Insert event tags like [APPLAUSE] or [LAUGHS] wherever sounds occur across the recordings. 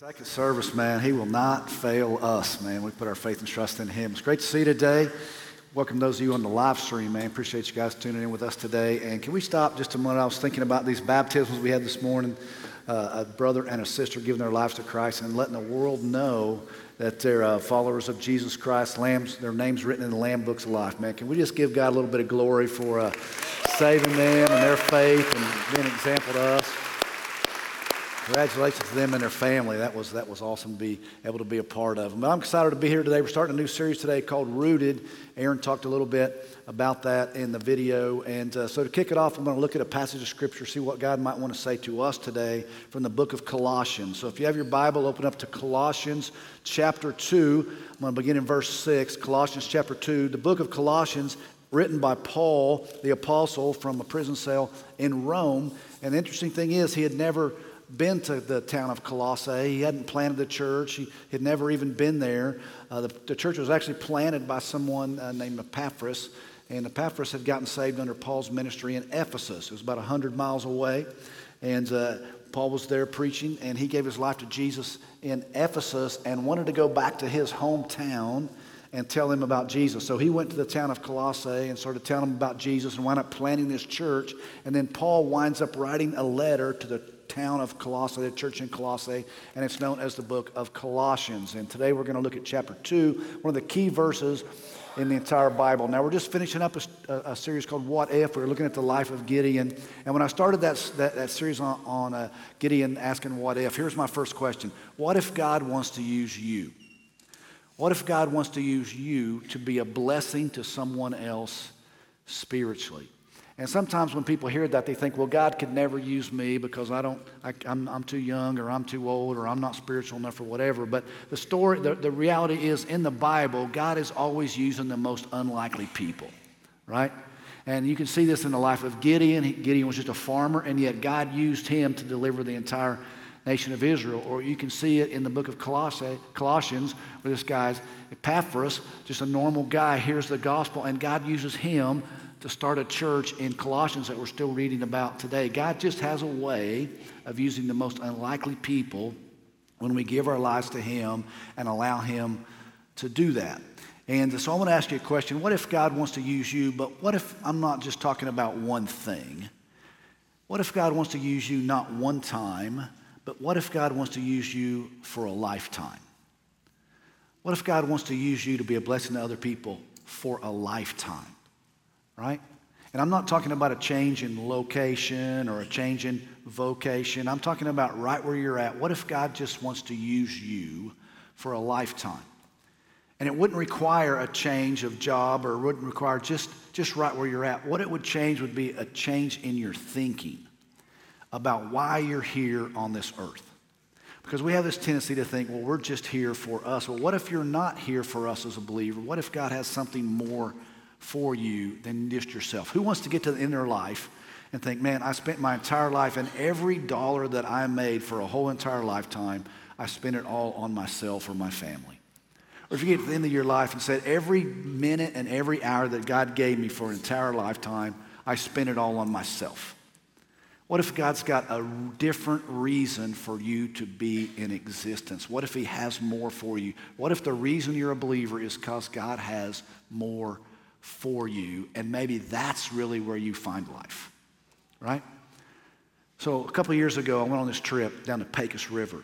Second service, man, he will not fail us, man. We put our faith and trust in him. It's great to see you today. Welcome those of you on the live stream, man. Appreciate you guys tuning in with us today. And can we stop just a moment? I was thinking about these baptisms we had this morning uh, a brother and a sister giving their lives to Christ and letting the world know that they're uh, followers of Jesus Christ, lambs, their names written in the Lamb books of life, man. Can we just give God a little bit of glory for uh, saving them and their faith and being an example to us? Congratulations to them and their family. That was, that was awesome to be able to be a part of. But I'm excited to be here today. We're starting a new series today called Rooted. Aaron talked a little bit about that in the video. And uh, so to kick it off, I'm going to look at a passage of Scripture, see what God might want to say to us today from the book of Colossians. So if you have your Bible, open up to Colossians chapter 2. I'm going to begin in verse 6. Colossians chapter 2. The book of Colossians written by Paul, the apostle, from a prison cell in Rome. And the interesting thing is, he had never been to the town of Colossae. He hadn't planted the church. He had never even been there. Uh, the, the, church was actually planted by someone uh, named Epaphras, and Epaphras had gotten saved under Paul's ministry in Ephesus. It was about 100 miles away, and uh, Paul was there preaching, and he gave his life to Jesus in Ephesus and wanted to go back to his hometown and tell him about Jesus. So he went to the town of Colossae and started telling him about Jesus and wound up planting this church. And then Paul winds up writing a letter to the town of Colossae, the church in Colossae, and it's known as the book of Colossians. And today we're going to look at chapter 2, one of the key verses in the entire Bible. Now, we're just finishing up a, a, series called What If. We're looking at the life of Gideon. And when I started that, that, that series on, on uh, Gideon asking what if, here's my first question What if God wants to use you? What if God wants to use you to be a blessing to someone else spiritually? And sometimes when people hear that, they think, well, God could never use me because I don't, I, am I'm too young or I'm too old or I'm not spiritual enough or whatever. But the story, the, the reality is in the Bible, God is always using the most unlikely people, right? And you can see this in the life of Gideon. Gideon was just a farmer, and yet God used him to deliver the entire nation of Israel. Or you can see it in the book of Colossians, where this guy's Epaphras, just a normal guy, hears the gospel, and God uses him to start a church in Colossians that we're still reading about today. God just has a way of using the most unlikely people when we give our lives to Him and allow Him to do that. And so I want to ask you a question. What if God wants to use you, but what if I'm not just talking about one thing? What if God wants to use you not one time, but what if God wants to use you for a lifetime? What if God wants to use you to be a blessing to other people for a lifetime? Right? And I'm not talking about a change in location or a change in vocation. I'm talking about right where you're at. What if God just wants to use you for a lifetime? And it wouldn't require a change of job or wouldn't require just, just right where you're at. What it would change would be a change in your thinking about why you're here on this earth. Because we have this tendency to think, well, we're just here for us. Well, what if you're not here for us as a believer? What if God has something more for you than just yourself. Who wants to get to the end of their life and think, man, I spent my entire life and every dollar that I made for a whole entire lifetime, I spent it all on myself or my family. Or if you get to the end of your life and said, every minute and every hour that God gave me for an entire lifetime, I spent it all on myself. What if God's got a different reason for you to be in existence? What if He has more for you? What if the reason you're a believer is because God has more for you, and maybe that's really where you find life, right? So a couple years ago, I went on this trip down the Pecos River.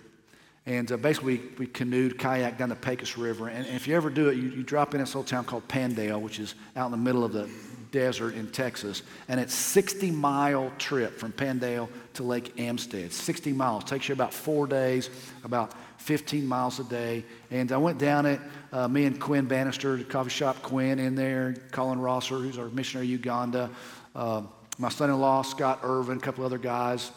And uh, basically, we, we canoed, kayak down the Pecos River. And, and if you ever do it, you, you drop in this little town called Pandale, which is out in the middle of the desert in Texas. And it's 60 mile trip from Pandale to Lake Amistad. 60 miles. Takes you about four days, about 15 miles a day. And I went down it, uh, me and Quinn Bannister, the coffee shop Quinn in there, Colin Rosser, who's our missionary Uganda, uh, my son-in-law, Scott Irvin, a couple other guys,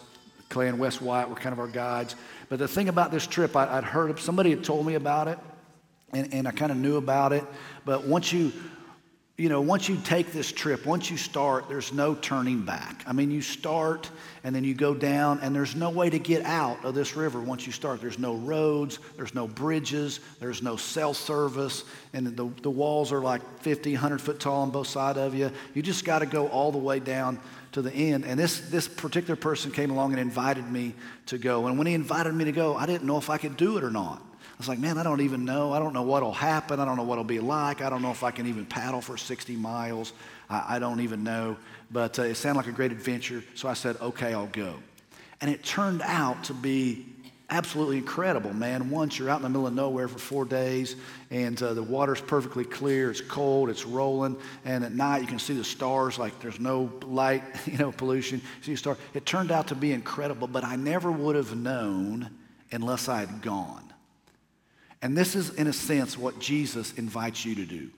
Clay and Wes White were kind of our guides. But the thing about this trip, I, would heard, somebody had told me about it, and, and I kind of knew about it. But once you you know, once you take this trip, once you start, there's no turning back. I mean, you start and then you go down, and there's no way to get out of this river once you start. There's no roads, there's no bridges, there's no cell service, and the, the walls are like 50, 100 foot tall on both sides of you. You just got to go all the way down to the end. And this, this particular person came along and invited me to go. And when he invited me to go, I didn't know if I could do it or not. Was like, man, I don't even know. I don't know what'll happen. I don't know what'll be like. I don't know if I can even paddle for 60 miles. I, I don't even know. But uh, it sounded like a great adventure. So I said, okay, I'll go. And it turned out to be absolutely incredible, man. Once you're out in the middle of nowhere for four days and uh, the water's perfectly clear, it's cold, it's rolling, and at night you can see the stars like there's no light, [LAUGHS] you know, pollution. You see the stars. It turned out to be incredible, but I never would have known unless I had gone. And this is, in a sense, what Jesus invites you to do.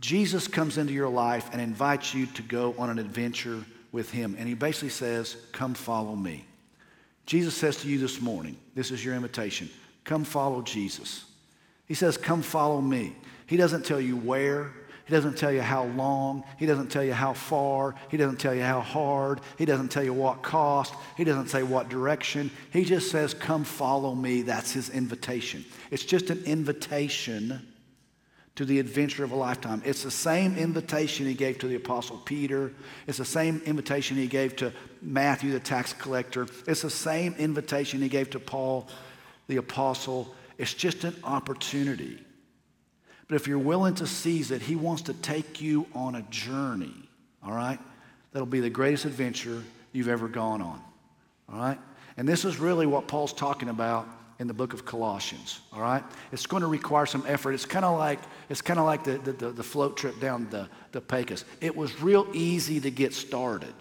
Jesus comes into your life and invites you to go on an adventure with him. And he basically says, Come follow me. Jesus says to you this morning, this is your invitation come follow Jesus. He says, Come follow me. He doesn't tell you where, He doesn't tell you how long, He doesn't tell you how far, He doesn't tell you how hard, He doesn't tell you what cost, He doesn't say what direction. He just says, Come follow me. That's His invitation. It's just an invitation to the adventure of a lifetime. It's the same invitation he gave to the Apostle Peter. It's the same invitation he gave to Matthew, the tax collector. It's the same invitation he gave to Paul, the apostle. It's just an opportunity. But if you're willing to seize it, he wants to take you on a journey, all right? That'll be the greatest adventure you've ever gone on, all right? And this is really what Paul's talking about in the book of Colossians. All right, it's going to require some effort. It's kind of like it's kind of like the, the, the, float trip down the, the Pecos. It was real easy to get started,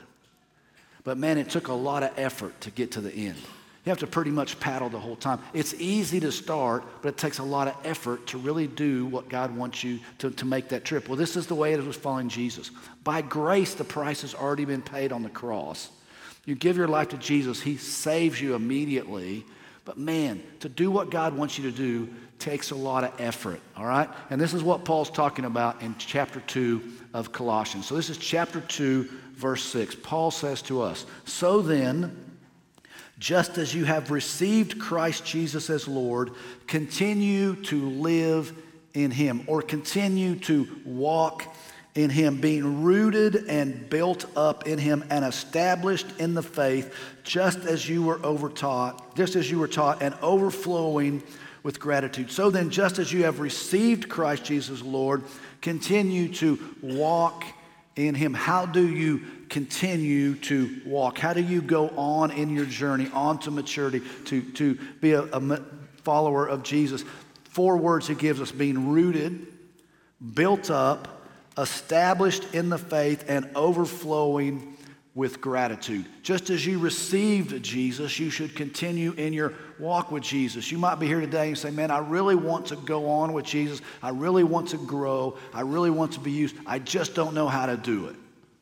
but man, it took a lot of effort to get to the end. You have to pretty much paddle the whole time. It's easy to start, but it takes a lot of effort to really do what God wants you to, to make that trip. Well, this is the way it was following Jesus. By grace, the price has already been paid on the cross. You give your life to Jesus, He saves you immediately but man, to do what God wants you to do takes a lot of effort, all right? And this is what Paul's talking about in chapter 2 of Colossians. So this is chapter 2, verse 6. Paul says to us, So then, just as you have received Christ Jesus as Lord, continue to live in him or continue to walk in him, being rooted and built up in him and established in the faith, just as you were overtaught, just as you were taught, and overflowing with gratitude. So then, just as you have received Christ Jesus Lord, continue to walk in him. How do you continue to walk? How do you go on in your journey, on to maturity, to, to be a, a follower of Jesus? Four words he gives us being rooted, built up, established in the faith and overflowing with gratitude. Just as you received Jesus, you should continue in your walk with Jesus. You might be here today and say, Man, I really want to go on with Jesus. I really want to grow. I really want to be used. I just don't know how to do it.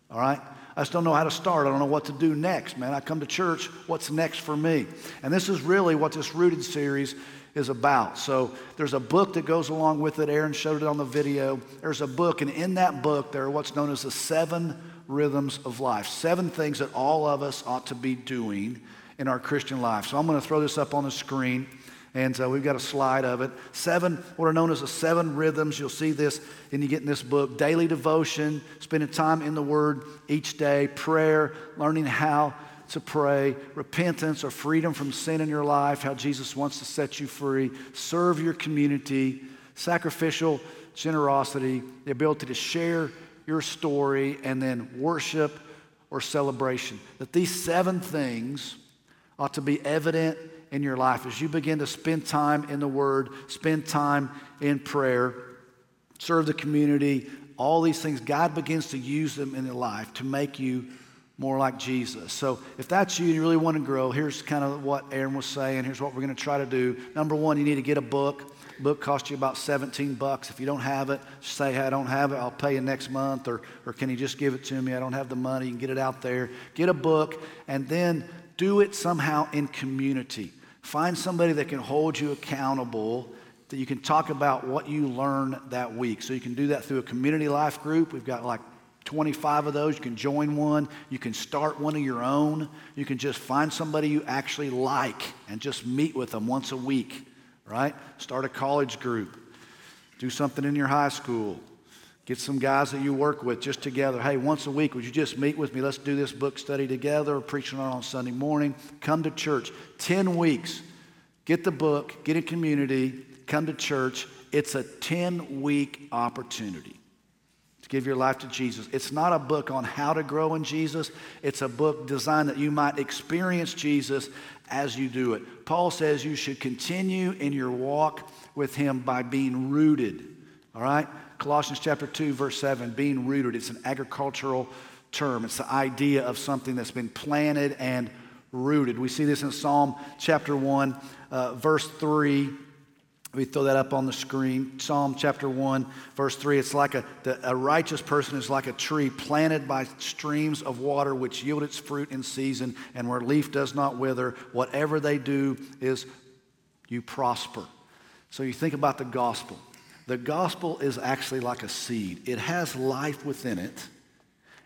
All right? I just don't know how to start. I don't know what to do next, man. I come to church. What's next for me? And this is really what this Rooted series is about. So there's a book that goes along with it. Aaron showed it on the video. There's a book, and in that book, there are what's known as the seven rhythms of life, seven things that all of us ought to be doing in our Christian life. So I'm going to throw this up on the screen. And uh, we've got a slide of it. Seven, what are known as the seven rhythms. You'll see this and you get in this book. Daily devotion, spending time in the Word each day, prayer, learning how to pray, repentance or freedom from sin in your life, how Jesus wants to set you free, serve your community, sacrificial generosity, the ability to share your story, and then worship or celebration. That these seven things ought to be evident in your life as you begin to spend time in the Word, spend time in prayer, serve the community, all these things. God begins to use them in your life to make you more like Jesus. So if that's you and you really want to grow, here's kind of what Aaron was saying. Here's what we're going to try to do. Number one, you need to get a book. Book costs you about 17 bucks. If you don't have it, say, hey, I don't have it. I'll pay you next month. Or, or can you just give it to me? I don't have the money. You can get it out there. Get a book and then do it somehow in community. Find somebody that can hold you accountable that you can talk about what you learned that week. So you can do that through a community life group. We've got like 25 of those. You can join one. You can start one of your own. You can just find somebody you actually like and just meet with them once a week, right? Start a college group. Do something in your high school. Get some guys that you work with just together. Hey, once a week, would you just meet with me? Let's do this book study together, preaching on Sunday morning. Come to church. 10 weeks. Get the book, get a community, come to church. It's a 10 week opportunity to give your life to Jesus. It's not a book on how to grow in Jesus, it's a book designed that you might experience Jesus as you do it. Paul says you should continue in your walk with Him by being rooted. All right? Colossians chapter 2, verse 7, being rooted. It's an agricultural term. It's the idea of something that's been planted and rooted. We see this in Psalm chapter 1, uh, verse 3. We throw that up on the screen. Psalm chapter 1, verse 3. It's like a, the, a righteous person is like a tree planted by streams of water, which yield its fruit in season, and where leaf does not wither. Whatever they do is you prosper. So you think about the gospel. The gospel is actually like a seed, it has life within it.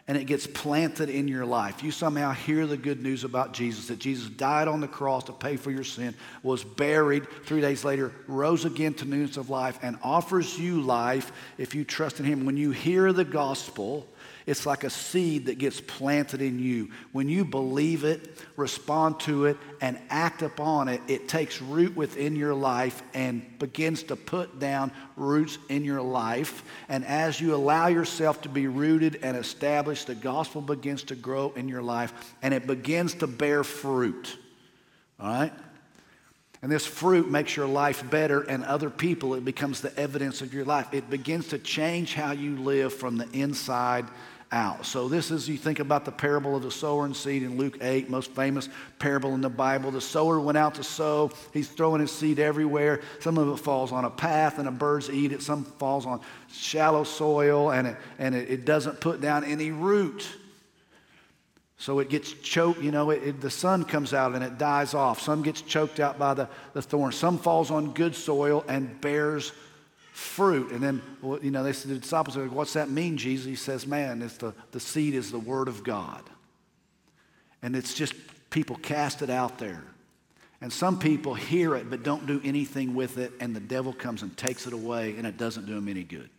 And it gets planted in your life. You somehow hear the good news about Jesus that Jesus died on the cross to pay for your sin, was buried three days later, rose again to newness of life, and offers you life if you trust in Him. When you hear the gospel, it's like a seed that gets planted in you. When you believe it, respond to it, and act upon it, it takes root within your life and begins to put down roots in your life. And as you allow yourself to be rooted and established, the gospel begins to grow in your life and it begins to bear fruit. All right? And this fruit makes your life better, and other people, it becomes the evidence of your life. It begins to change how you live from the inside out. So, this is, you think about the parable of the sower and seed in Luke 8, most famous parable in the Bible. The sower went out to sow, he's throwing his seed everywhere. Some of it falls on a path and the birds eat it, some falls on shallow soil and it, and it, it doesn't put down any root. So it gets choked, you know, it, it, the sun comes out and it dies off. Some gets choked out by the, the thorn. Some falls on good soil and bears fruit. And then, you know, they said, the disciples are like, what's that mean, Jesus? He says, man, it's the, the seed is the word of God. And it's just people cast it out there. And some people hear it but don't do anything with it, and the devil comes and takes it away, and it doesn't do them any good.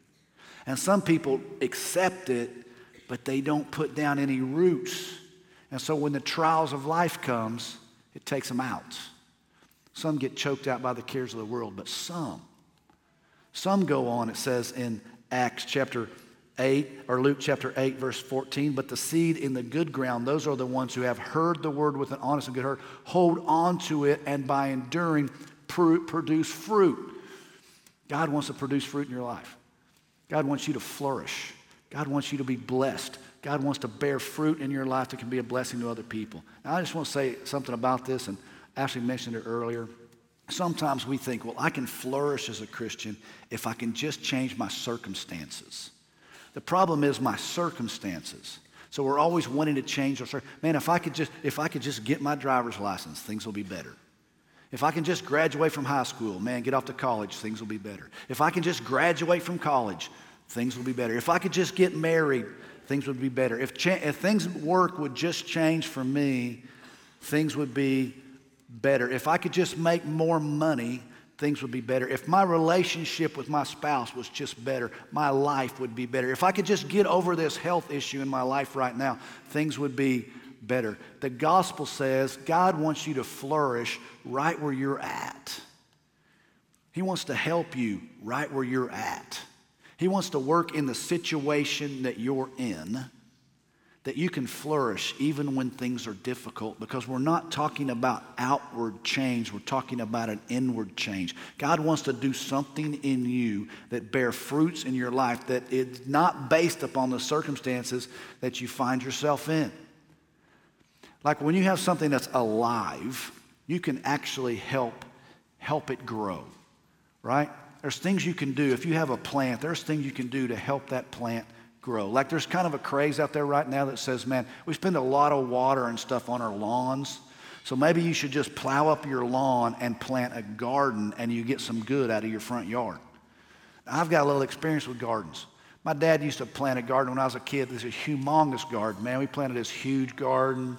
And some people accept it, but they don't put down any roots. And so when the trials of life comes, it takes them out. Some get choked out by the cares of the world, but some some go on, it says in Acts chapter 8 or Luke chapter 8, verse 14. But the seed in the good ground, those are the ones who have heard the word with an honest and good heart, hold on to it, and by enduring, produce fruit. God wants to produce fruit in your life. God wants you to flourish. God wants you to be blessed. God wants to bear fruit in your life that can be a blessing to other people. Now, I just want to say something about this, and Ashley mentioned it earlier. Sometimes we think, well, I can flourish as a Christian if I can just change my circumstances. The problem is my circumstances. So we're always wanting to change our circumstances. Man, if I could just if I could just get my driver's license, things will be better. If I can just graduate from high school, man, get off to college, things will be better. If I can just graduate from college, things will be better. If I could just get married, things would be better. If, cha- if things work would just change for me, things would be better. If I could just make more money, things would be better. If my relationship with my spouse was just better, my life would be better. If I could just get over this health issue in my life right now, things would be better. The gospel says God wants you to flourish right where you're at. He wants to help you right where you're at. He wants to work in the situation that you're in that you can flourish even when things are difficult because we're not talking about outward change, we're talking about an inward change. God wants to do something in you that bear fruits in your life that is not based upon the circumstances that you find yourself in. Like when you have something that's alive, you can actually help help it grow. Right? There's things you can do if you have a plant, there's things you can do to help that plant grow. Like there's kind of a craze out there right now that says, man, we spend a lot of water and stuff on our lawns. So maybe you should just plow up your lawn and plant a garden and you get some good out of your front yard. I've got a little experience with gardens. My dad used to plant a garden when I was a kid. This is a humongous garden, man. We planted this huge garden,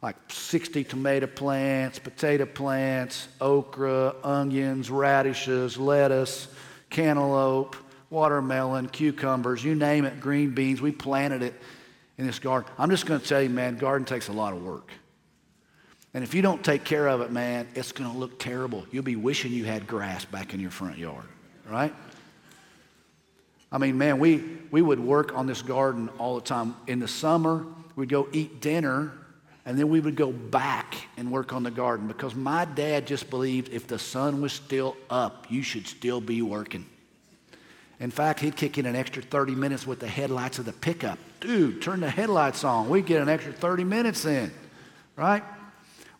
like 60 tomato plants, potato plants, okra, onions, radishes, lettuce, cantaloupe, watermelon, cucumbers, you name it, green beans. We planted it in this garden. I'm just going to tell you, man, garden takes a lot of work. And if you don't take care of it, man, it's going to look terrible. You'll be wishing you had grass back in your front yard, right? I mean, man, we, we would work on this garden all the time. In the summer, we'd go eat dinner, and then we would go back and work on the garden because my dad just believed if the sun was still up, you should still be working. In fact, he'd kick in an extra 30 minutes with the headlights of the pickup. Dude, turn the headlights on. We'd get an extra 30 minutes in, right?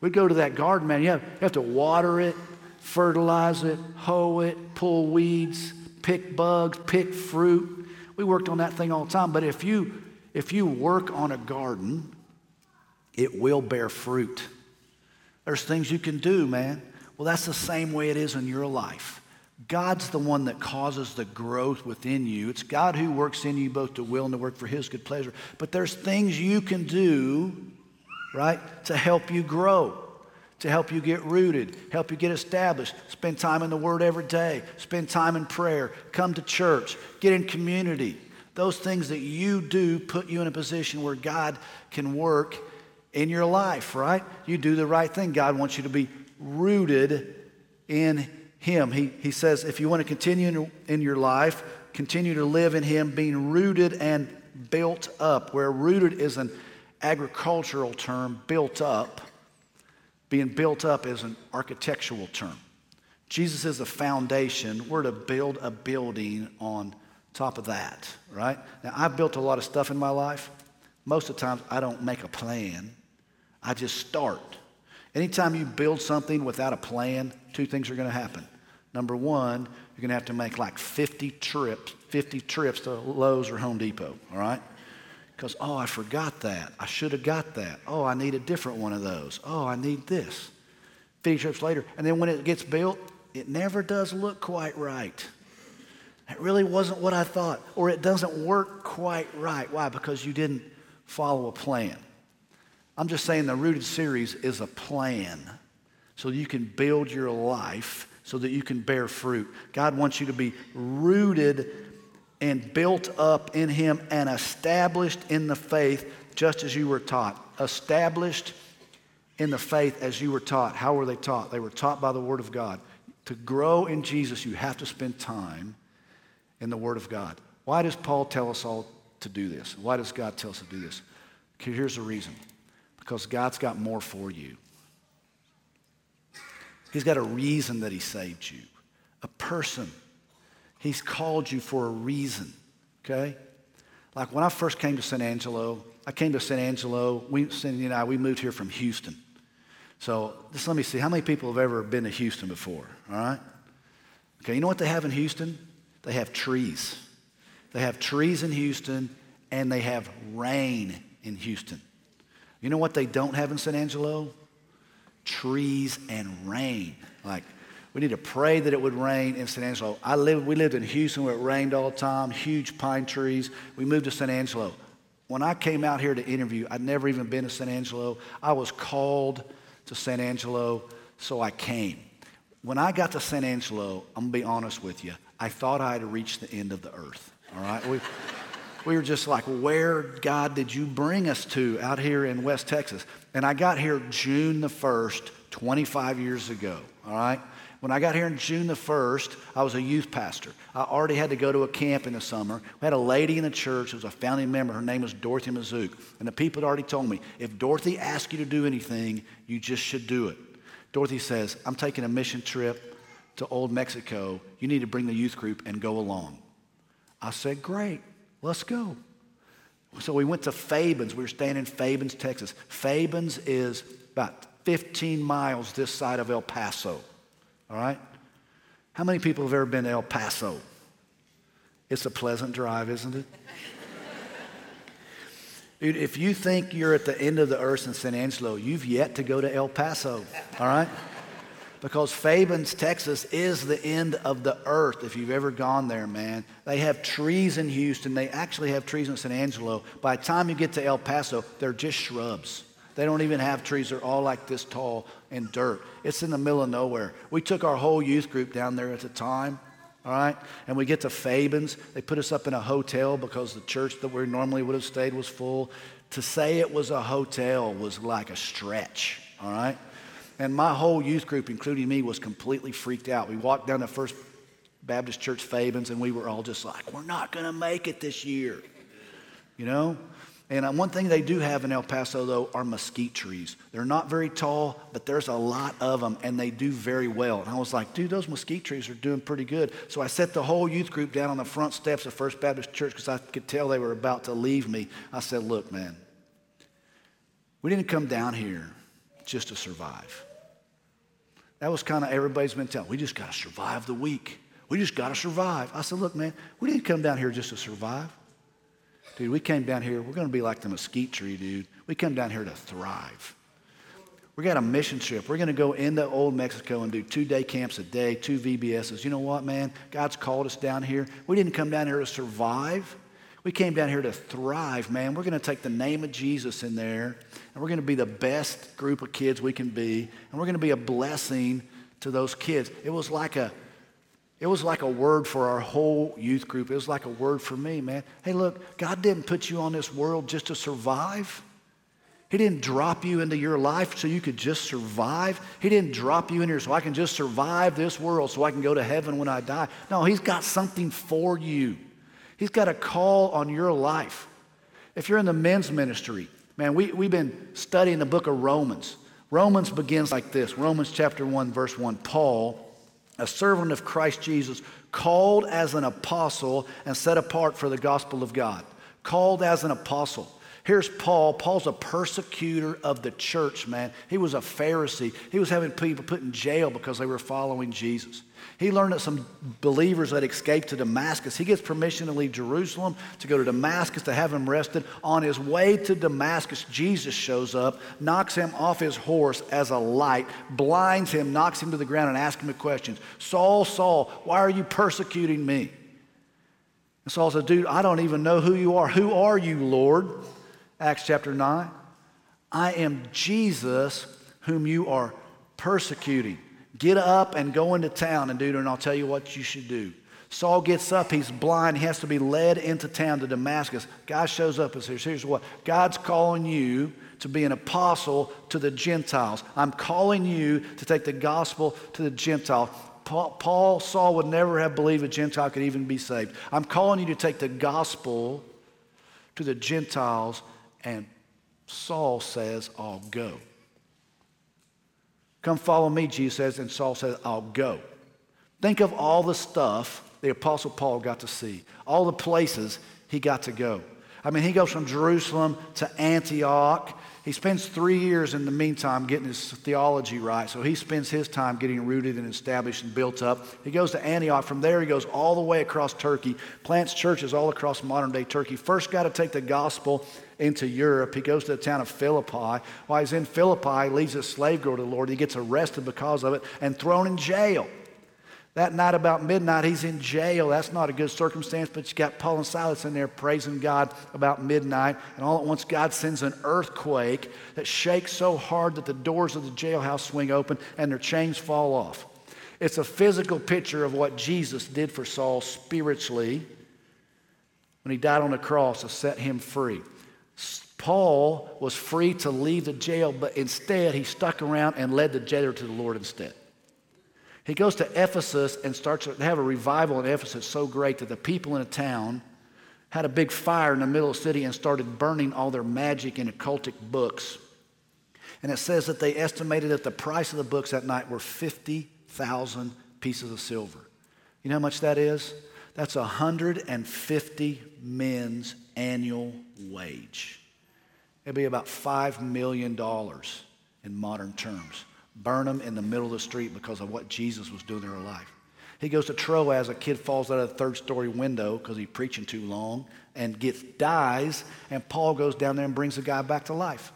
We'd go to that garden, man. You have, you have to water it, fertilize it, hoe it, pull weeds, pick bugs, pick fruit. We worked on that thing all the time. But if you, if you work on a garden, it will bear fruit. There's things you can do, man. Well, that's the same way it is in your life. God's the one that causes the growth within you. It's God who works in you both to will and to work for His good pleasure. But there's things you can do, right, to help you grow to help you get rooted, help you get established. Spend time in the Word every day, spend time in prayer, come to church, get in community. Those things that you do put you in a position where God can work in your life, right? You do the right thing. God wants you to be rooted in Him. He, he says, if you want to continue in, your life, continue to live in Him, being rooted and built up, where rooted is an agricultural term, built up being built up is an architectural term. Jesus is a foundation. We're to build a building on top of that, right? Now, I've built a lot of stuff in my life. Most of the times, I don't make a plan, I just start. Anytime you build something without a plan, two things are going to happen. Number one, you're going to have to make like 50 trips, 50 trips to Lowe's or Home Depot, all right? Because, oh, I forgot that. I should have got that. Oh, I need a different one of those. Oh, I need this. 50 trips later. And then when it gets built, it never does look quite right. It really wasn't what I thought. Or it doesn't work quite right. Why? Because you didn't follow a plan. I'm just saying the Rooted series is a plan so you can build your life so that you can bear fruit. God wants you to be rooted and built up in him and established in the faith just as you were taught. Established in the faith as you were taught. How were they taught? They were taught by the Word of God. To grow in Jesus, you have to spend time in the Word of God. Why does Paul tell us all to do this? Why does God tell us to do this? Here's the reason because God's got more for you. He's got a reason that He saved you, a person He's called you for a reason, okay? Like when I first came to San Angelo, I came to San Angelo, we, Cindy and I, we moved here from Houston. So just let me see, how many people have ever been to Houston before, all right? Okay, you know what they have in Houston? They have trees. They have trees in Houston and they have rain in Houston. You know what they don't have in San Angelo? Trees and rain. Like we need to pray that it would rain in San Angelo. I lived, we lived in Houston where it rained all the time, huge pine trees. We moved to San Angelo. When I came out here to interview, I'd never even been to San Angelo. I was called to San Angelo, so I came. When I got to San Angelo, I'm gonna be honest with you, I thought I had reached the end of the earth. All right? We, we were just like, where, God, did you bring us to out here in West Texas? And I got here June the 1st, 25 years ago. All right? When I got here in June the 1st, I was a youth pastor. I already had to go to a camp in the summer. We had a lady in the church who was a founding member. Her name was Dorothy Mazook. And the people had already told me if Dorothy asks you to do anything, you just should do it. Dorothy says, I'm taking a mission trip to Old Mexico. You need to bring the youth group and go along. I said, Great, let's go. So we went to Fabens. We were staying in Fabens, Texas. Fabens is about 15 miles this side of El Paso. All right? How many people have ever been to El Paso? It's a pleasant drive, isn't it? [LAUGHS] Dude, if you think you're at the end of the earth in San Angelo, you've yet to go to El Paso, all right? Because Fabens, Texas is the end of the earth if you've ever gone there, man. They have trees in Houston. They actually have trees in San Angelo. By the time you get to El Paso, they're just shrubs. They don't even have trees. They're all like this tall and dirt. It's in the middle of nowhere. We took our whole youth group down there at the time. all right? And we get to Fabens. They put us up in a hotel because the church that we normally would have stayed was full. To say it was a hotel was like a stretch, all right? And my whole youth group, including me, was completely freaked out. We walked down to First Baptist Church Fabens and we were all just like, we're not going to make it this year, you know? And uh, one thing they do have in El Paso, though, are mesquite trees. They're not very tall, but there's a lot of them, and they do very well. And I was like, dude, those mesquite trees are doing pretty good. So I set the whole youth group down on the front steps of First Baptist Church because I could tell they were about to leave me. I said, look, man, we didn't come down here just to survive. That was kind of everybody's mentality. We just got to survive the week. We just got to survive. I said, look, man, we didn't come down here just to survive. Dude, we came down here, we're going to be like the mesquite tree, dude. We come down here to thrive. We got a mission trip. We're going to go into old Mexico and do two day camps a day, two VBSs. You know what, man? God's called us down here. We didn't come down here to survive. We came down here to thrive, man. We're going to take the name of Jesus in there, and we're going to be the best group of kids we can be, and we're going to be a blessing to those kids. It was like a it was like a word for our whole youth group. It was like a word for me, man. Hey, look, God didn't put you on this world just to survive. He didn't drop you into your life so you could just survive. He didn't drop you in here so I can just survive this world so I can go to heaven when I die. No, He's got something for you. He's got a call on your life. If you're in the men's ministry, man, we, we've been studying the book of Romans. Romans begins like this Romans chapter 1, verse 1. Paul, a servant of Christ Jesus, called as an apostle and set apart for the gospel of God. Called as an apostle. Here's Paul. Paul's a persecutor of the church, man. He was a Pharisee. He was having people put in jail because they were following Jesus. He learned that some believers had escaped to Damascus. He gets permission to leave Jerusalem to go to Damascus to have him arrested. On his way to Damascus, Jesus shows up, knocks him off his horse as a light, blinds him, knocks him to the ground, and asks him a question Saul, Saul, why are you persecuting me? And Saul said, Dude, I don't even know who you are. Who are you, Lord? Acts chapter 9. I am Jesus whom you are persecuting. Get up and go into town and do it, and I'll tell you what you should do. Saul gets up, he's blind, he has to be led into town to Damascus. God shows up and says, Here's what God's calling you to be an apostle to the Gentiles. I'm calling you to take the gospel to the Gentiles. Paul, Paul, Saul would never have believed a Gentile could even be saved. I'm calling you to take the gospel to the Gentiles, and Saul says, I'll go. Come follow me, Jesus says, and Saul says, I'll go. Think of all the stuff the Apostle Paul got to see, all the places he got to go. I mean, he goes from Jerusalem to Antioch. He spends three years in the meantime getting his theology right. So he spends his time getting rooted and established and built up. He goes to Antioch. From there, he goes all the way across Turkey, plants churches all across modern day Turkey. First, got to take the gospel into Europe. He goes to the town of Philippi. While he's in Philippi, he leaves a slave girl to the Lord. He gets arrested because of it and thrown in jail. That night about midnight, he's in jail. That's not a good circumstance, but you got Paul and Silas in there praising God about midnight. And all at once, God sends an earthquake that shakes so hard that the doors of the jailhouse swing open and their chains fall off. It's a physical picture of what Jesus did for Saul spiritually when he died on the cross to set him free. Paul was free to leave the jail, but instead he stuck around and led the jailer to the Lord instead. He goes to Ephesus and starts to have a revival in Ephesus so great that the people in the town had a big fire in the middle of the city and started burning all their magic and occultic books. And it says that they estimated that the price of the books that night were 50,000 pieces of silver. You know how much that is? That's 150 men's annual wage. It'd be about $5 million in modern terms. Burn them in the middle of the street because of what Jesus was doing in their life. He goes to Troas, a kid falls out of a third story window because he's preaching too long and gets dies, and Paul goes down there and brings the guy back to life.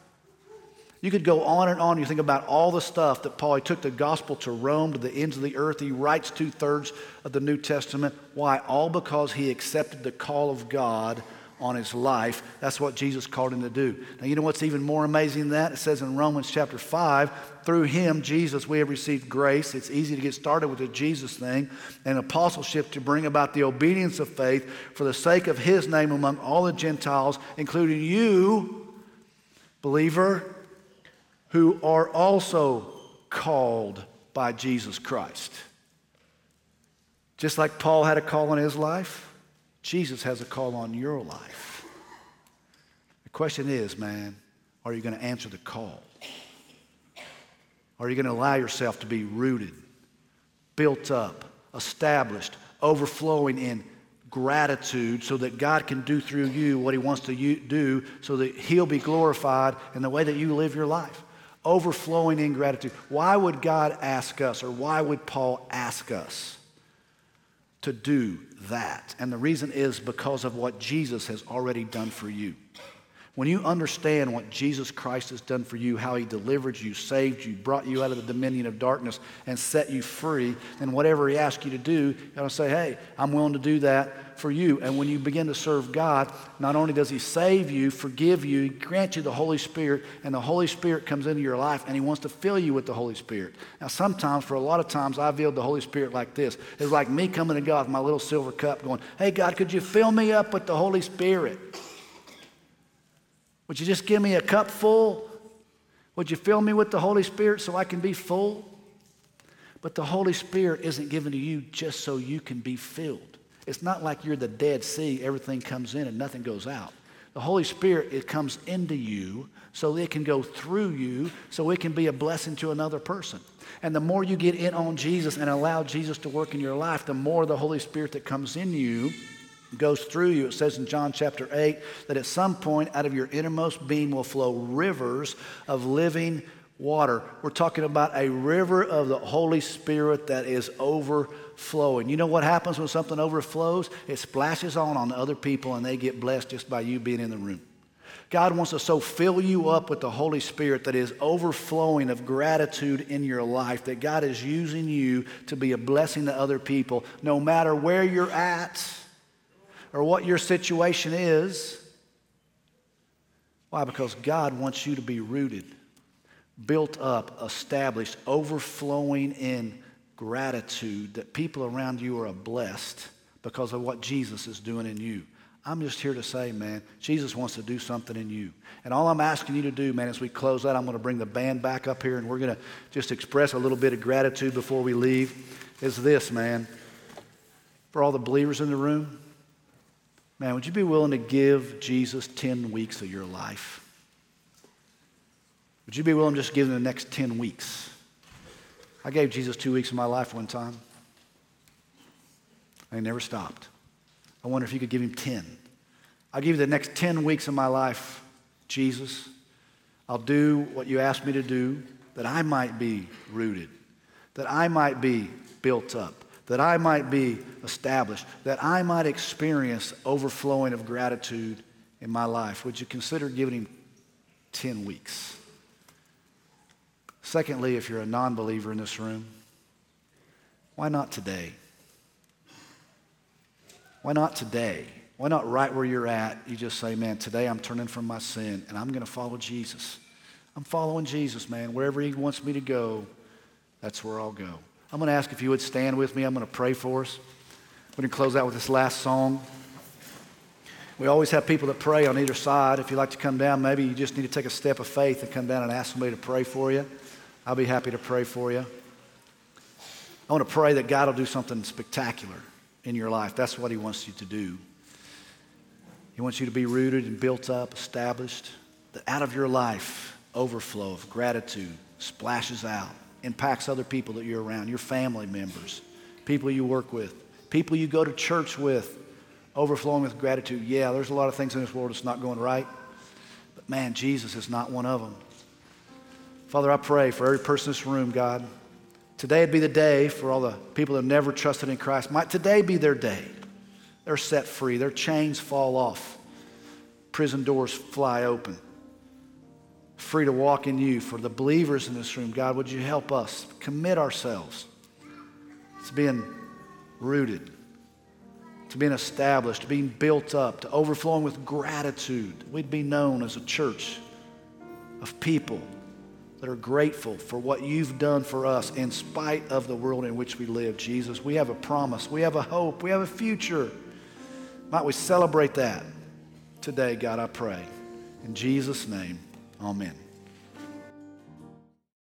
You could go on and on. You think about all the stuff that Paul, he took the gospel to Rome, to the ends of the earth. He writes two thirds of the New Testament. Why? All because he accepted the call of God on his life. That's what Jesus called him to do. Now, you know what's even more amazing than that? It says in Romans chapter 5, through him, Jesus, we have received grace. It's easy to get started with the Jesus thing and apostleship to bring about the obedience of faith for the sake of his name among all the Gentiles, including you, believer, who are also called by Jesus Christ. Just like Paul had a call on his life, Jesus has a call on your life. The question is, man, are you going to answer the call? Are you going to allow yourself to be rooted, built up, established, overflowing in gratitude so that God can do through you what He wants to do so that He'll be glorified in the way that you live your life? Overflowing in gratitude. Why would God ask us, or why would Paul ask us to do that. And the reason is because of what Jesus has already done for you. When you understand what Jesus Christ has done for you, how he delivered you, saved you, brought you out of the dominion of darkness, and set you free, then whatever he asks you to do, you gotta say, hey, I'm willing to do that for you. And when you begin to serve God, not only does he save you, forgive you, he grants you the Holy Spirit, and the Holy Spirit comes into your life and he wants to fill you with the Holy Spirit. Now, sometimes, for a lot of times, I feel the Holy Spirit like this. It's like me coming to God with my little silver cup going, hey, God, could you fill me up with the Holy Spirit? Would you just give me a cup full? Would you fill me with the Holy Spirit so I can be full? But the Holy Spirit isn't given to you just so you can be filled. It's not like you're the Dead Sea, everything comes in and nothing goes out. The Holy Spirit, it comes into you so it can go through you, so it can be a blessing to another person. And the more you get in on Jesus and allow Jesus to work in your life, the more the Holy Spirit that comes in you goes through you. It says in John chapter 8 that at some point out of your innermost being will flow rivers of living water. We're talking about a river of the Holy Spirit that is overflowing. You know what happens when something overflows? It splashes on on other people and they get blessed just by you being in the room. God wants to so fill you up with the Holy Spirit that is overflowing of gratitude in your life, that God is using you to be a blessing to other people, no matter where you're at or what your situation is. Why? Because God wants you to be rooted, built up, established, overflowing in gratitude that people around you are blessed because of what Jesus is doing in you. I'm just here to say, man, Jesus wants to do something in you. And all I'm asking you to do, man, as we close out, I'm going to bring the band back up here and we're going to just express a little bit of gratitude before we leave. Is this, man, for all the believers in the room, Man, would you be willing to give Jesus 10 weeks of your life? Would you be willing to just give him the next 10 weeks? I gave Jesus two weeks of my life one time. I never stopped. I wonder if you could give him 10. I'll give you the next 10 weeks of my life, Jesus. I'll do what you asked me to do that I might be rooted, that I might be built up, that I might be established, that I might experience overflowing of gratitude in my life. Would you consider giving him 10 weeks? Secondly, if you're a non believer in this room, why not today? Why not today? Why not right where you're at? You just say, man, today I'm turning from my sin and I'm going to follow Jesus. I'm following Jesus, man. Wherever he wants me to go, that's where I'll go. I'm going to ask if you would stand with me. I'm going to pray for us. We're going to close out with this last song. We always have people that pray on either side. If you'd like to come down, maybe you just need to take a step of faith and come down and ask somebody to pray for you. I'll be happy to pray for you. I want to pray that God will do something spectacular in your life. That's what He wants you to do. He wants you to be rooted and built up, established, that out of your life, overflow of gratitude splashes out impacts other people that you're around, your family members, people you work with, people you go to church with, overflowing with gratitude. Yeah, there's a lot of things in this world that's not going right, but man, Jesus is not one of them. Father, I pray for every person in this room, God. Today would be the day for all the people that have never trusted in Christ. Might today be their day. They're set free, their chains fall off, prison doors fly open free to walk in you. For the believers in this room, God, would you help us commit ourselves to being rooted, to being established, to being built up, to overflowing with gratitude. We'd be known as a church of people that are grateful for what you've done for us in spite of the world in which we live, Jesus. We have a promise, we have a hope, we have a future. Might we celebrate that today, God, I pray. In Jesus' name, amen.